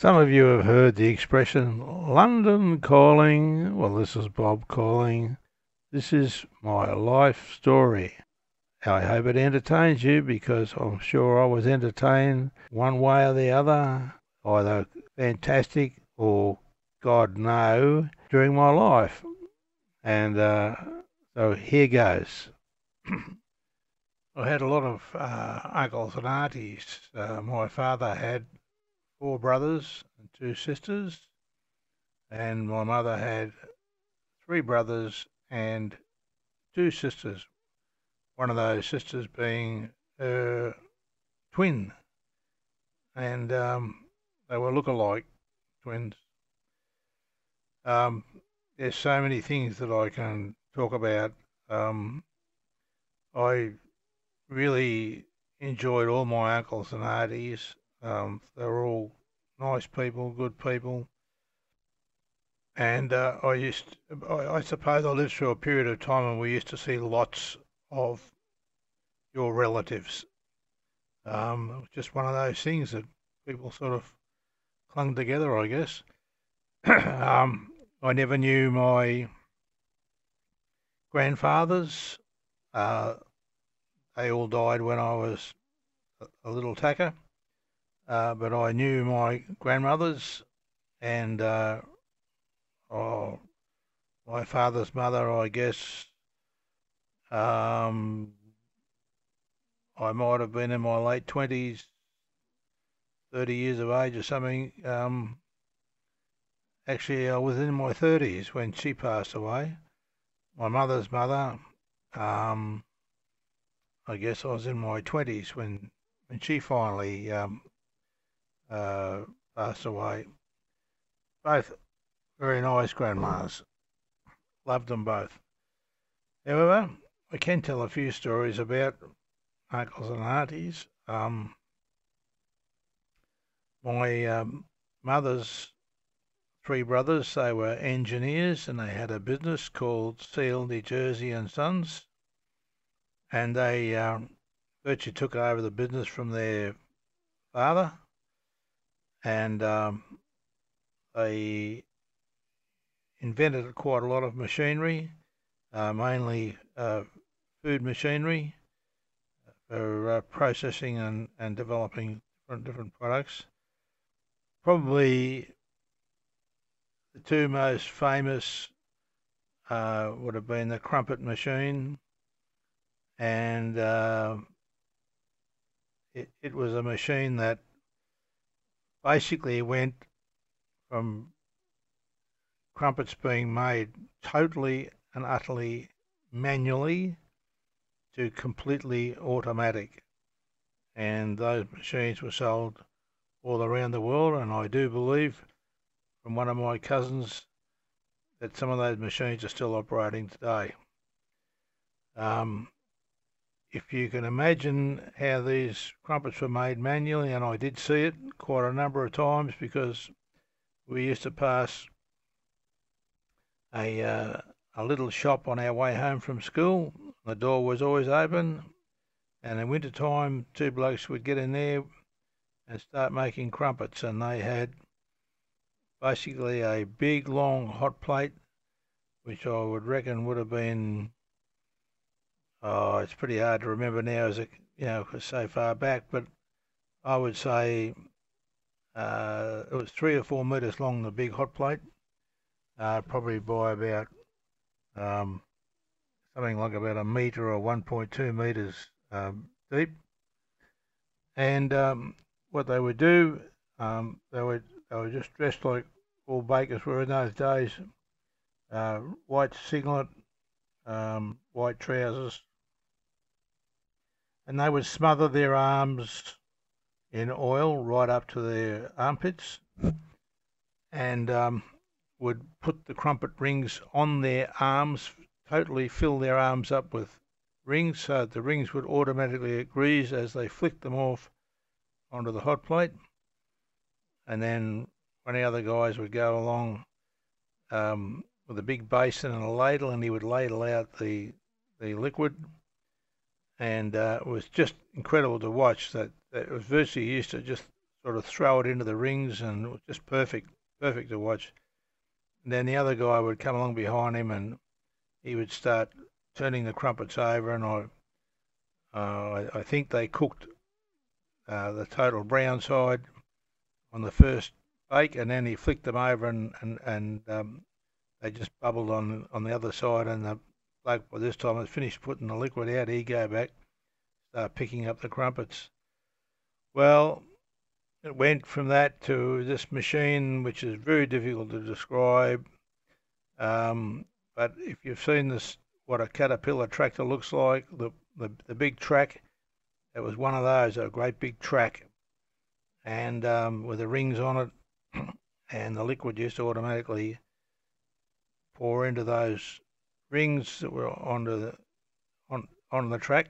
Some of you have heard the expression London calling. Well, this is Bob calling. This is my life story. I hope it entertains you because I'm sure I was entertained one way or the other, either fantastic or God no, during my life. And uh, so here goes. I had a lot of uh, uncles and aunties. Uh, my father had four brothers and two sisters, and my mother had three brothers and two sisters. One of those sisters being her twin, and um, they were look-alike twins. Um, there's so many things that I can talk about. Um, I really enjoyed all my uncles and aunties. Um, they were all nice people, good people. And uh, I used, to, I, I suppose I lived through a period of time when we used to see lots of your relatives. Um, it was just one of those things that people sort of clung together, I guess. um, I never knew my grandfathers. Uh, they all died when I was a little tacker. Uh, but I knew my grandmothers and uh, oh, my father's mother, I guess. Um, I might have been in my late 20s, 30 years of age or something. Um, actually, I was in my 30s when she passed away. My mother's mother, um, I guess I was in my 20s when, when she finally um, uh, passed away. Both very nice grandmas. Loved them both. However, I can tell a few stories about uncles and aunties. Um, my um, mother's three brothers, they were engineers and they had a business called Seal, New Jersey and Sons. And they um, virtually took over the business from their father and um, they invented quite a lot of machinery, uh, mainly uh, food machinery for uh, processing and, and developing different, different products. Probably the two most famous uh, would have been the crumpet machine and uh, it, it was a machine that basically went from crumpets being made totally and utterly manually to completely automatic. And those machines were sold all around the world. And I do believe from one of my cousins that some of those machines are still operating today. Um, if you can imagine how these crumpets were made manually, and I did see it quite a number of times because we used to pass a uh, a little shop on our way home from school. The door was always open, and in winter time, two blokes would get in there and start making crumpets, and they had basically a big long hot plate, which I would reckon would have been Oh, it's pretty hard to remember now, as it you know, so far back. But I would say uh, it was three or four meters long, the big hot plate, uh, probably by about um, something like about a meter or 1.2 meters um, deep. And um, what they would do, um, they would they were just dressed like all bakers were in those days, uh, white singlet, um, white trousers, and they would smother their arms in oil right up to their armpits and um, would put the crumpet rings on their arms, totally fill their arms up with rings so the rings would automatically grease as they flicked them off onto the hot plate. And then one of the other guys would go along um, with a big basin and a ladle and he would ladle out the, the liquid and uh, it was just incredible to watch that, that it was virtually used to just sort of throw it into the rings, and it was just perfect, perfect to watch. And then the other guy would come along behind him, and he would start turning the crumpets over, and I, uh, I, I think they cooked uh, the total brown side on the first bake, and then he flicked them over, and and and um, they just bubbled on on the other side, and the bloke by this time had finished putting the liquid out. he'd go back, start picking up the crumpets. Well, it went from that to this machine, which is very difficult to describe. Um, but if you've seen this, what a caterpillar tractor looks like, the the, the big track, it was one of those, a great big track, and um, with the rings on it, and the liquid used to automatically pour into those rings that were onto the on on the track,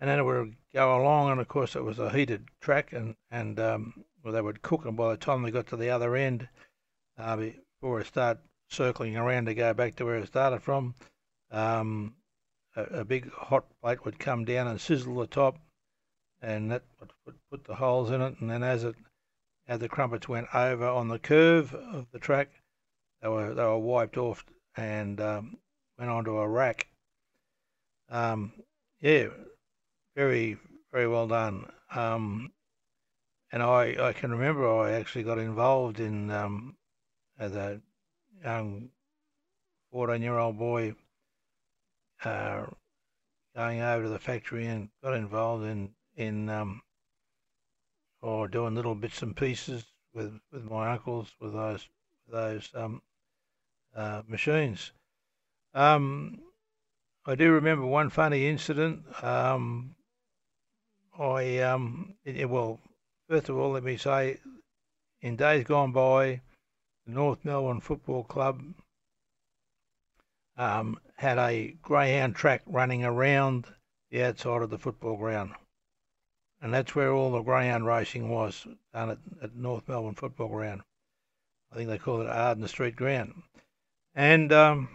and then it would go along. And of course, it was a heated track, and and um, well, they would cook And by the time they got to the other end, uh, before it started circling around to go back to where it started from. Um, a, a, big hot plate would come down and sizzle the top, and that would, would put the holes in it. And then as it as the crumpets went over on the curve of the track, they were they were wiped off and um, went on to a rack. Um, yeah, very very well done. Um, and I I can remember I actually got involved in um, as a young fourteen year old boy. Uh, going over to the factory and got involved in in um, or doing little bits and pieces with, with my uncles with those those um, uh, machines. Um, I do remember one funny incident. Um, I um, it, well, first of all, let me say, in days gone by, the North Melbourne Football Club um, had a greyhound track running around the outside of the football ground. And that's where all the greyhound racing was, down at, at North Melbourne Football Ground. I think they call it Arden Street Ground. And um,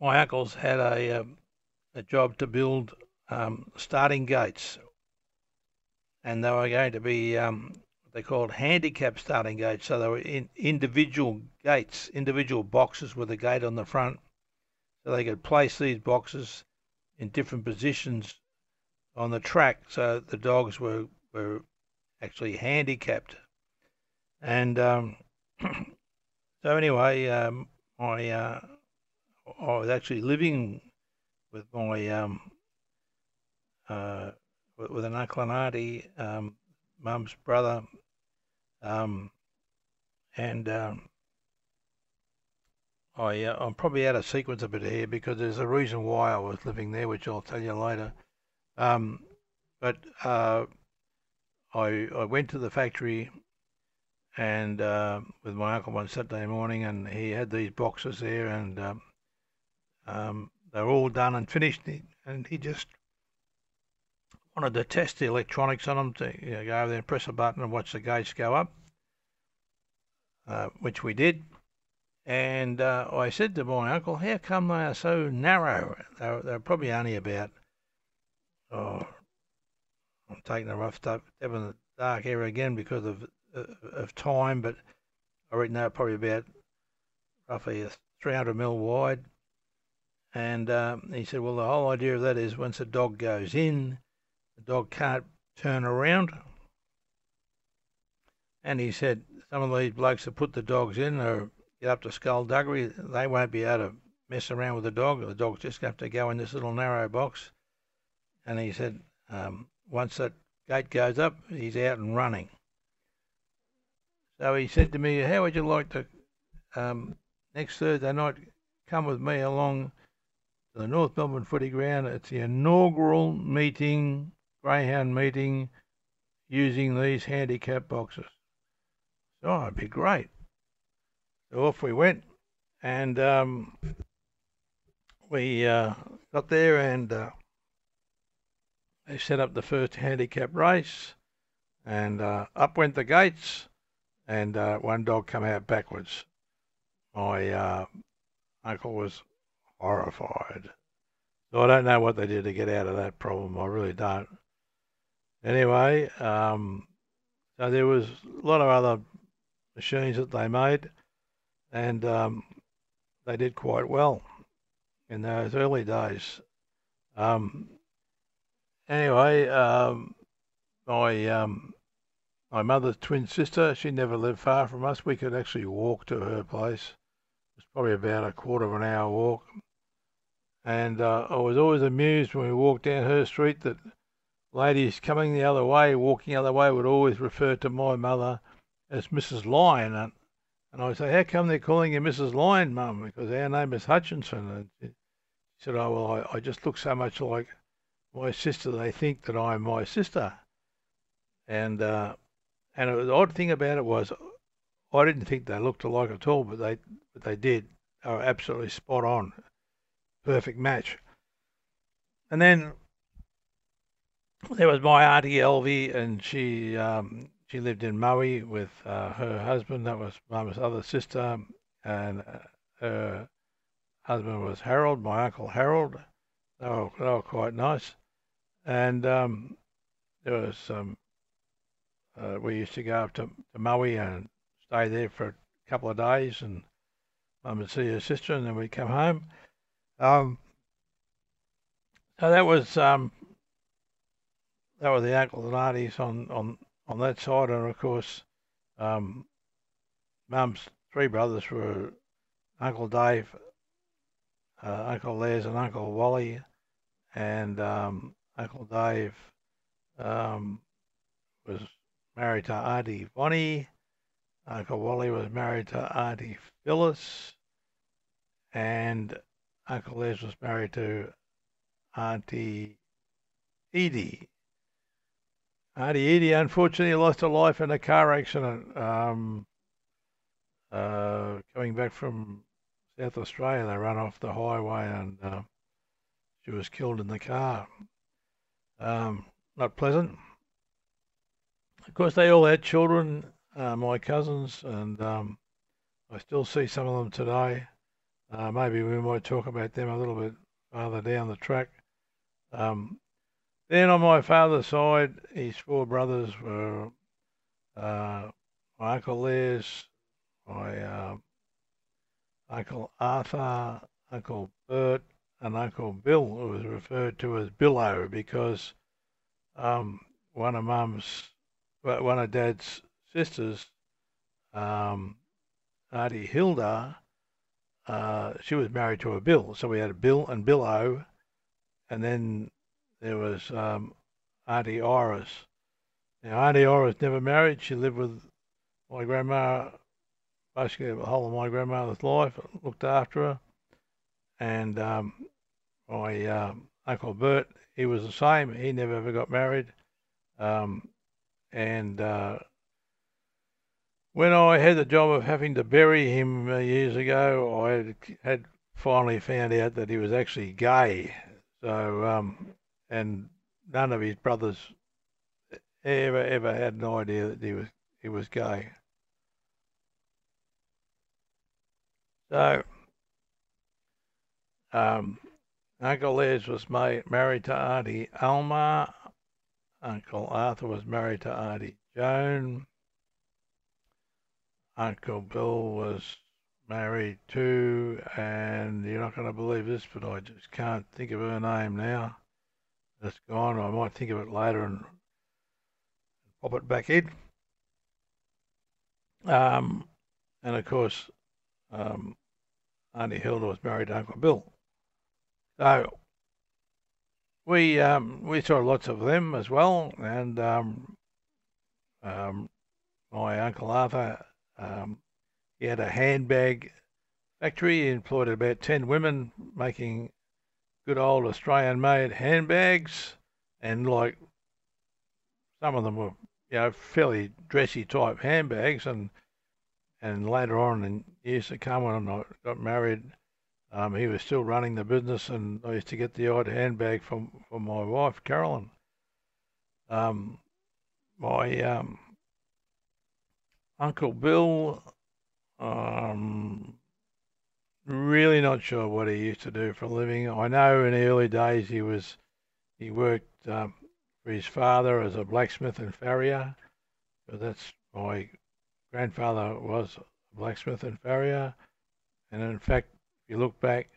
my uncles had a, um, a job to build um, starting gates, and they were going to be um, what they called handicap starting gates. So they were in individual gates, individual boxes with a gate on the front, so they could place these boxes in different positions on the track, so the dogs were were actually handicapped, and um, So anyway, um, I uh, I was actually living with my um, uh, with an uncle and auntie, um, mum's brother, um, and um, I uh, I'm probably out of sequence a bit here because there's a reason why I was living there, which I'll tell you later. Um, but uh, I I went to the factory and uh, with my uncle one Saturday morning, and he had these boxes there, and um, um, they were all done and finished, and he just wanted to test the electronics on them to you know, go over there and press a button and watch the gates go up, uh, which we did. And uh, I said to my uncle, "How come they are so narrow? They're, they're probably only about oh, I'm taking a rough step in the dark area again because of of time, but I reckon they're probably about roughly 300 mil wide. And um, he said, well, the whole idea of that is once a dog goes in, the dog can't turn around. And he said, some of these blokes that put the dogs in or get up to skullduggery, they won't be able to mess around with the dog. The dog's just going to have to go in this little narrow box. And he said, um, once that gate goes up, he's out and running. So he said to me, How would you like to, um, next Thursday night, come with me along to the North Melbourne footy ground? It's the inaugural meeting, greyhound meeting, using these handicap boxes. So oh, it'd be great. So off we went, and um, we uh, got there, and uh, they set up the first handicap race, and uh, up went the gates and uh, one dog come out backwards. My uh, uncle was horrified. So I don't know what they did to get out of that problem. I really don't. Anyway, um, so there was a lot of other machines that they made, and um, they did quite well in those early days. Um, anyway, um, my um, my mother's twin sister, she never lived far from us. We could actually walk to her place. It was probably about a quarter of an hour walk. And uh, I was always amused when we walked down her street that ladies coming the other way, walking the other way, would always refer to my mother as Mrs. Lyon. And, and I say, How come they're calling you Mrs. Lyon, Mum? Because our name is Hutchinson. And she said, Oh, well, I, I just look so much like my sister, they think that I'm my sister. And uh, and the odd thing about it was, I didn't think they looked alike at all, but they but they did. They were absolutely spot on, perfect match. And then there was my auntie Elvie, and she um, she lived in Maui with uh, her husband. That was Mum's other sister, and uh, her husband was Harold, my uncle Harold. They were, they were quite nice. And um, there was some. Uh, we used to go up to, to Maui and stay there for a couple of days, and Mum would see her sister, and then we'd come home. Um, so that was um, that were the uncles and aunties on, on, on that side, and of course, um, Mum's three brothers were Uncle Dave, uh, Uncle Les, and Uncle Wally, and um, Uncle Dave um, was married to Auntie Bonnie. Uncle Wally was married to Auntie Phyllis, and Uncle Les was married to Auntie Edie. Auntie Edie unfortunately lost her life in a car accident um, uh, coming back from South Australia. They ran off the highway and uh, she was killed in the car. Um, not pleasant. Of course, they all had children, uh, my cousins, and um, I still see some of them today. Uh, maybe we might talk about them a little bit farther down the track. Um, then on my father's side, his four brothers were uh, my uncle Les, my uh, uncle Arthur, uncle Bert, and uncle Bill, who was referred to as Billo because um, one of mum's, one of dad's sisters, um, Auntie Hilda, uh, she was married to a Bill. So we had a Bill and Billo, and then there was um, Auntie Iris. Now, Auntie Iris never married. She lived with my grandma basically the whole of my grandmother's life, looked after her. And um, my um, Uncle Bert, he was the same. He never ever got married. Um, and uh, when I had the job of having to bury him uh, years ago, I had, had, finally found out that he was actually gay. So um, and none of his brothers ever ever had an idea that he was he was gay. So, um, Uncle Les was ma- married to Auntie Alma. Uncle Arthur was married to Auntie Joan. Uncle Bill was married to, and you're not going to believe this, but I just can't think of her name now It's gone. I might think of it later and pop it back in. Um, and of course, um, Auntie Hilda was married to Uncle Bill. So we um, we saw lots of them as well, and um, um, my uncle Arthur um, he had a handbag factory. He employed about ten women making good old Australian made handbags, and like some of them were, you know, fairly dressy type handbags, and and later on in years to come when I got married, um, he was still running the business, and I used to get the odd handbag from from my wife Carolyn. Um, my um, uncle Bill um, really not sure what he used to do for a living. I know in the early days he was he worked um, for his father as a blacksmith and farrier. That's my grandfather was a blacksmith and farrier. And in fact, you look back,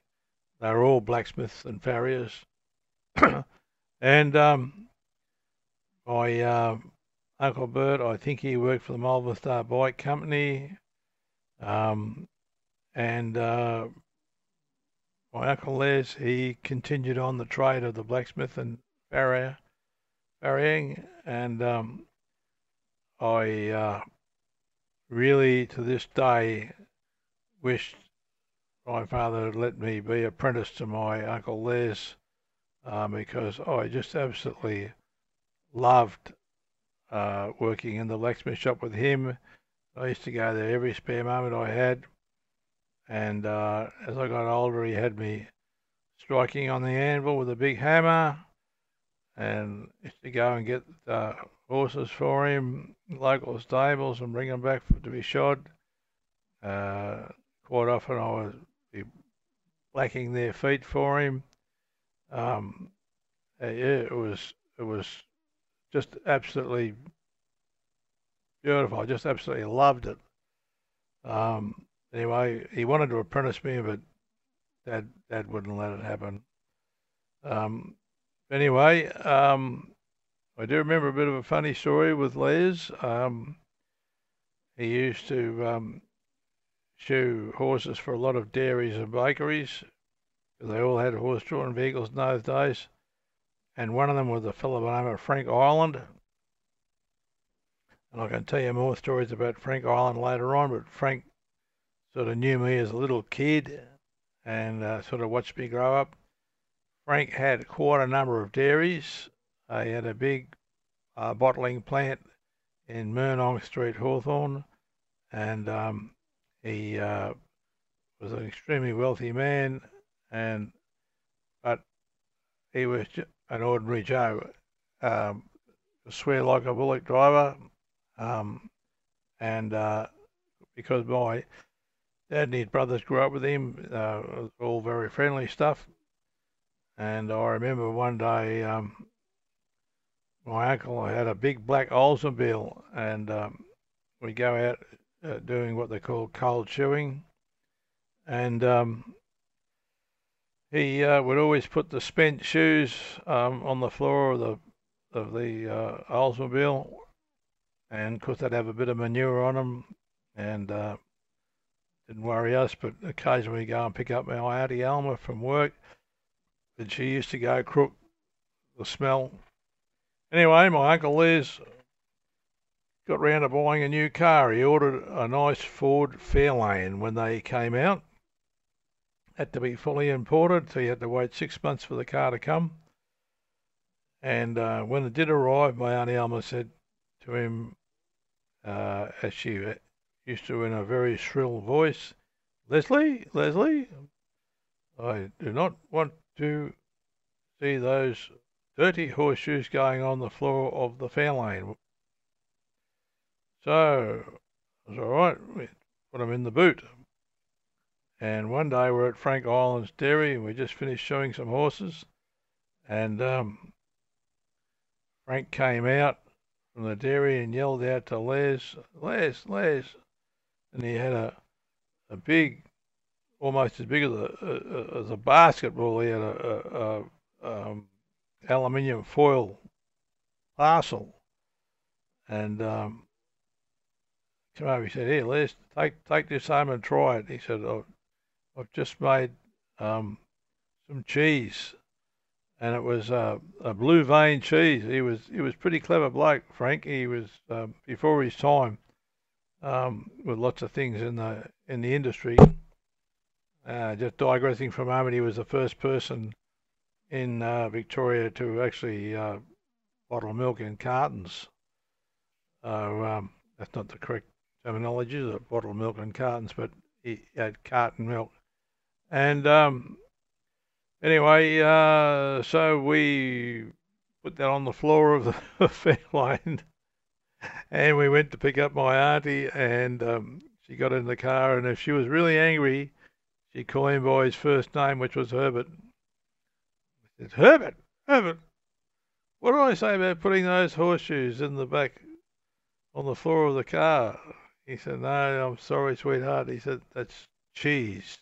they were all blacksmiths and farriers. and um, my uh, Uncle Bert, I think he worked for the Melbourne Star Bike Company. Um, and uh, my Uncle Les, he continued on the trade of the blacksmith and farrier, farrying. And um, I uh, really, to this day, wished my father let me be apprentice to my Uncle Les um, because I just absolutely loved uh, working in the blacksmith shop with him. I used to go there every spare moment I had. And uh, as I got older, he had me striking on the anvil with a big hammer and used to go and get uh, horses for him, local stables, and bring them back for, to be shod. Uh, quite often I was blacking their feet for him. Um, uh, yeah, it was it was just absolutely beautiful. I just absolutely loved it. Um, anyway, he wanted to apprentice me, but Dad Dad wouldn't let it happen. Um, anyway, um, I do remember a bit of a funny story with Les. Um, he used to shoe horses for a lot of dairies and bakeries. They all had horse-drawn vehicles in those days. And one of them was a fellow by the name of Frank Ireland. And I can tell you more stories about Frank Ireland later on, but Frank sort of knew me as a little kid and uh, sort of watched me grow up. Frank had quite a number of dairies. Uh, he had a big uh, bottling plant in Murnong Street, Hawthorn, and um, he uh, was an extremely wealthy man, and but he was an ordinary Joe. Um, swear like a bullock driver, um, and uh, because my dad and his brothers grew up with him, uh, it was all very friendly stuff. And I remember one day, um, my uncle had a big black Oldsmobile, and um, we go out uh, doing what they call cold shoeing, And um, he uh, would always put the spent shoes um, on the floor of the of the uh, Oldsmobile, and of course they'd have a bit of manure on them, and uh, didn't worry us. But occasionally we go and pick up my auntie Alma from work, and she used to go crook the smell. Anyway, my uncle Les got round to buying a new car. He ordered a nice Ford Fairlane when they came out. Had to be fully imported, so he had to wait six months for the car to come. And uh, when it did arrive, my Auntie Alma said to him, uh, as she used to in a very shrill voice, Leslie, Leslie, I do not want to see those dirty horseshoes going on the floor of the Fairlane. So it was all right. Put them in the boot. And one day we're at Frank Ireland's dairy and we just finished showing some horses. And um, Frank came out from the dairy and yelled out to Les, Les, Les. And he had a, a big, almost as big as a, as a basketball. He had a, a, a um, aluminium foil parcel. And um. He said, "Here, Les, take take this home and try it." He said, "I've, I've just made um, some cheese, and it was uh, a blue vein cheese. He was he was pretty clever bloke, Frank. He was um, before his time um, with lots of things in the in the industry. Uh, just digressing for a moment, he was the first person in uh, Victoria to actually uh, bottle milk in cartons. So um, that's not the correct terminology, the bottled milk and cartons, but he had carton milk. And um, anyway, uh, so we put that on the floor of the Fairlane, and we went to pick up my auntie, and um, she got in the car, and if she was really angry, she called him by his first name, which was Herbert. I said, Herbert, Herbert, what did I say about putting those horseshoes in the back on the floor of the car? He said, no, I'm sorry, sweetheart. He said, that's cheese.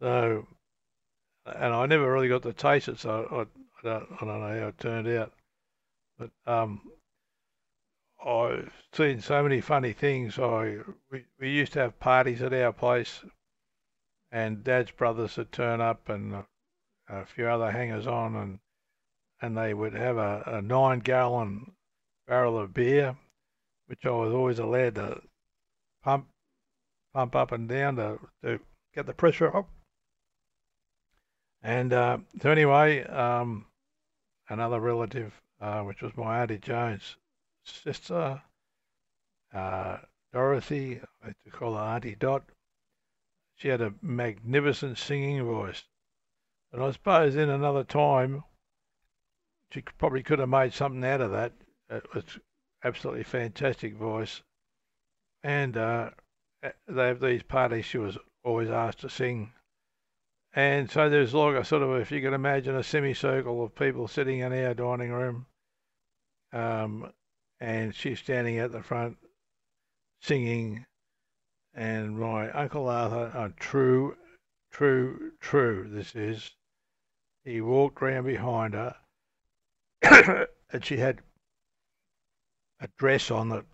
So, and I never really got to taste it, so I, I, don't, I don't know how it turned out. But um, I've seen so many funny things. I we, we used to have parties at our place, and Dad's brothers would turn up, and a, a few other hangers on, and and they would have a, a nine gallon barrel of beer, which I was always allowed to pump pump up and down to, to get the pressure up. And uh, so anyway, um, another relative, uh, which was my auntie Joan's, sister, uh, Dorothy, I used to call her Auntie Dot. She had a magnificent singing voice. And I suppose in another time, she probably could have made something out of that. It was absolutely fantastic voice. And uh, they have these parties she was always asked to sing. And so there's like a sort of, if you can imagine a semicircle of people sitting in our dining room. Um, and she's standing at the front singing. And my Uncle Arthur, oh, true, true, true, this is, he walked round behind her and she had a dress on that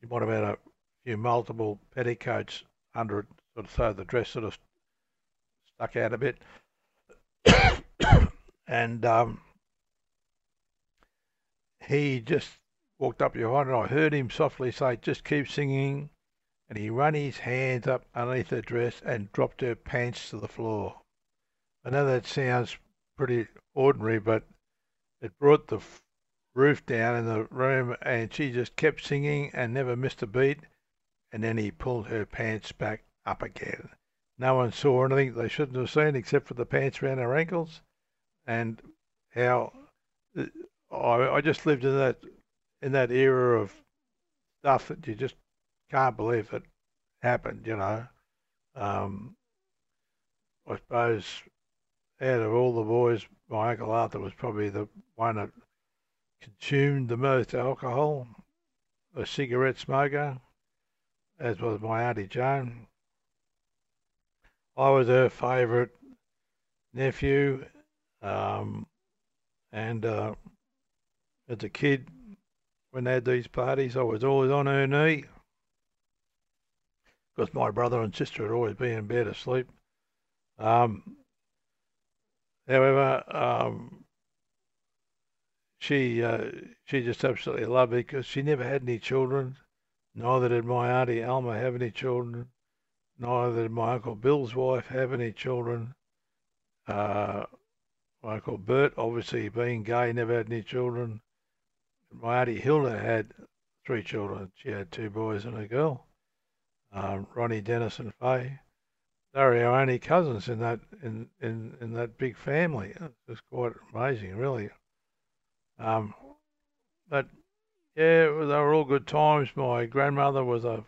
she might have had a few multiple petticoats under it, sort of so the dress sort of stuck out a bit. and um, he just walked up behind her, and I heard him softly say, just keep singing. And he ran his hands up underneath her dress and dropped her pants to the floor. I know that sounds pretty ordinary, but it brought the roof down in the room and she just kept singing and never missed a beat. And then he pulled her pants back up again. No one saw anything they shouldn't have seen except for the pants around her ankles and how I, I just lived in that in that era of stuff that you just can't believe it happened. You know, um, I suppose out of all the boys, my uncle Arthur was probably the one that consumed the most alcohol, a cigarette smoker, as was my auntie Joan. I was her favourite nephew, um, and uh, as a kid, when they had these parties, I was always on her knee because my brother and sister would always be in bed asleep. Um, however, um, she uh, she just absolutely loved me because she never had any children. Neither did my auntie Alma have any children. Neither did my uncle Bill's wife have any children. Uh, my uncle Bert, obviously being gay, never had any children my auntie Hilda had three children. She had two boys and a girl, um, Ronnie, Dennis, and Faye. They were our only cousins in that in, in, in that big family. It was quite amazing, really. Um, but yeah, they were all good times. My grandmother was a,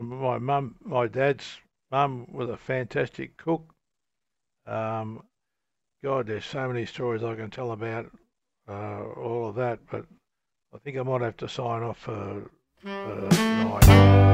my mum, my dad's mum was a fantastic cook. Um, God, there's so many stories I can tell about uh, all of that, but I think I might have to sign off for, for tonight.